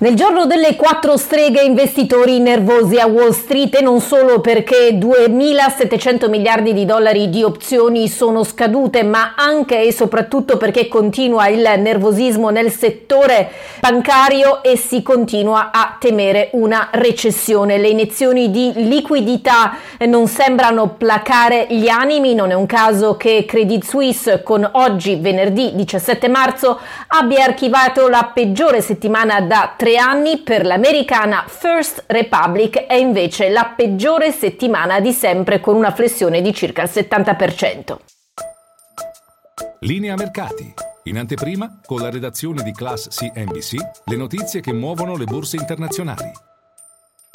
Nel giorno delle quattro streghe investitori nervosi a Wall Street e non solo perché 2.700 miliardi di dollari di opzioni sono scadute, ma anche e soprattutto perché continua il nervosismo nel settore bancario e si continua a temere una recessione. Le iniezioni di liquidità non sembrano placare gli animi, non è un caso che Credit Suisse con oggi venerdì 17 marzo abbia archivato la peggiore settimana da tre tre anni per l'americana First Republic è invece la peggiore settimana di sempre con una flessione di circa il 70%. Linea mercati. In anteprima, con la redazione di Class CNBC, le notizie che muovono le borse internazionali.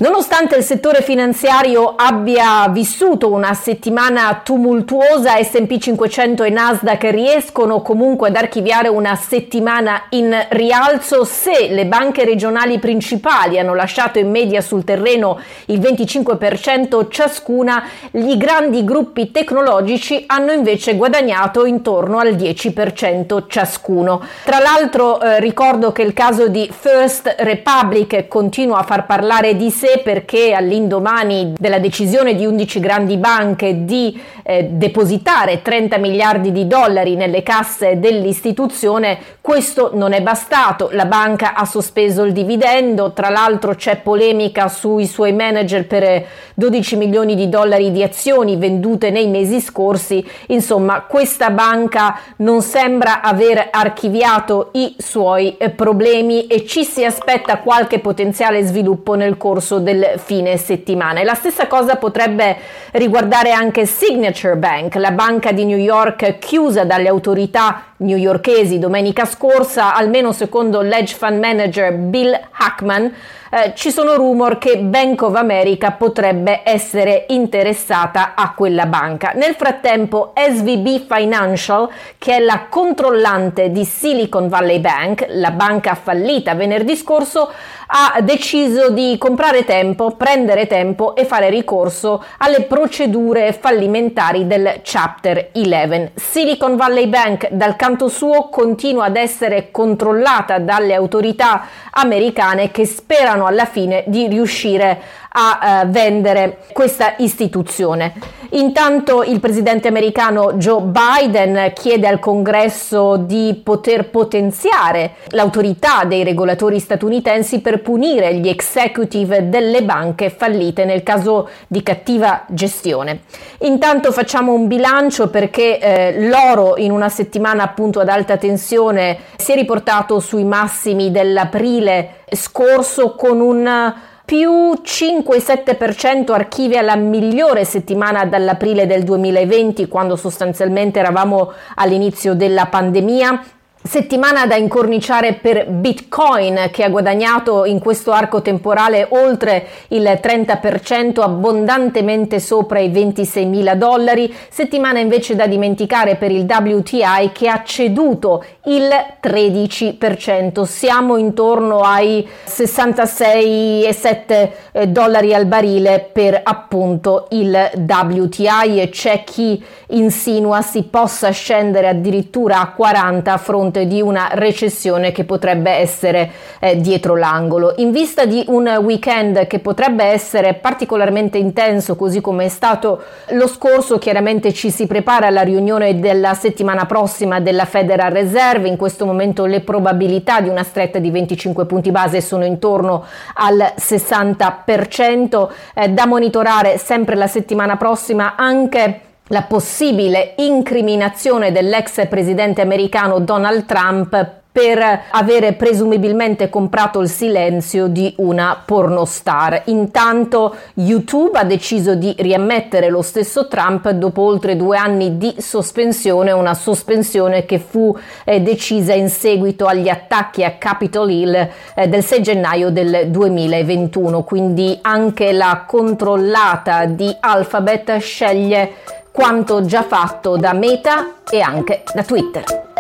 Nonostante il settore finanziario abbia vissuto una settimana tumultuosa, SP 500 e Nasdaq riescono comunque ad archiviare una settimana in rialzo se le banche regionali principali hanno lasciato in media sul terreno il 25% ciascuna, i grandi gruppi tecnologici hanno invece guadagnato intorno al 10% ciascuno. Tra l'altro eh, ricordo che il caso di First Republic continua a far parlare di sé perché all'indomani della decisione di 11 grandi banche di eh, depositare 30 miliardi di dollari nelle casse dell'istituzione, questo non è bastato. La banca ha sospeso il dividendo, tra l'altro c'è polemica sui suoi manager per 12 milioni di dollari di azioni vendute nei mesi scorsi. Insomma, questa banca non sembra aver archiviato i suoi eh, problemi e ci si aspetta qualche potenziale sviluppo nel corso del fine settimana. E la stessa cosa potrebbe riguardare anche Signature Bank, la banca di New York chiusa dalle autorità newyorkesi domenica scorsa, almeno secondo l'edge fund manager Bill Hackman, eh, ci sono rumor che Bank of America potrebbe essere interessata a quella banca. Nel frattempo SVB Financial, che è la controllante di Silicon Valley Bank, la banca fallita venerdì scorso, ha deciso di comprare tempo, prendere tempo e fare ricorso alle procedure fallimentari del Chapter 11. Silicon Valley Bank dal canto suo continua ad essere controllata dalle autorità americane che sperano alla fine di riuscire a eh, vendere questa istituzione. Intanto il presidente americano Joe Biden chiede al congresso di poter potenziare l'autorità dei regolatori statunitensi per punire gli executive delle banche fallite nel caso di cattiva gestione. Intanto facciamo un bilancio perché eh, l'oro in una settimana appunto ad alta tensione si è riportato sui massimi dell'aprile scorso con un più 5-7% archivia la migliore settimana dall'aprile del 2020 quando sostanzialmente eravamo all'inizio della pandemia Settimana da incorniciare per Bitcoin che ha guadagnato in questo arco temporale oltre il 30%, abbondantemente sopra i 26 mila dollari. Settimana invece da dimenticare per il WTI che ha ceduto il 13%. Siamo intorno ai 66,7 eh, dollari al barile per appunto il WTI e c'è chi insinua si possa scendere addirittura a 40 a fronte fronte di una recessione che potrebbe essere eh, dietro l'angolo. In vista di un weekend che potrebbe essere particolarmente intenso, così come è stato lo scorso, chiaramente ci si prepara alla riunione della settimana prossima della Federal Reserve. In questo momento le probabilità di una stretta di 25 punti base sono intorno al 60%. Eh, da monitorare sempre la settimana prossima anche la possibile incriminazione dell'ex presidente americano Donald Trump per avere presumibilmente comprato il silenzio di una pornostar. Intanto YouTube ha deciso di riammettere lo stesso Trump dopo oltre due anni di sospensione, una sospensione che fu eh, decisa in seguito agli attacchi a Capitol Hill eh, del 6 gennaio del 2021. Quindi anche la controllata di Alphabet sceglie quanto già fatto da Meta e anche da Twitter.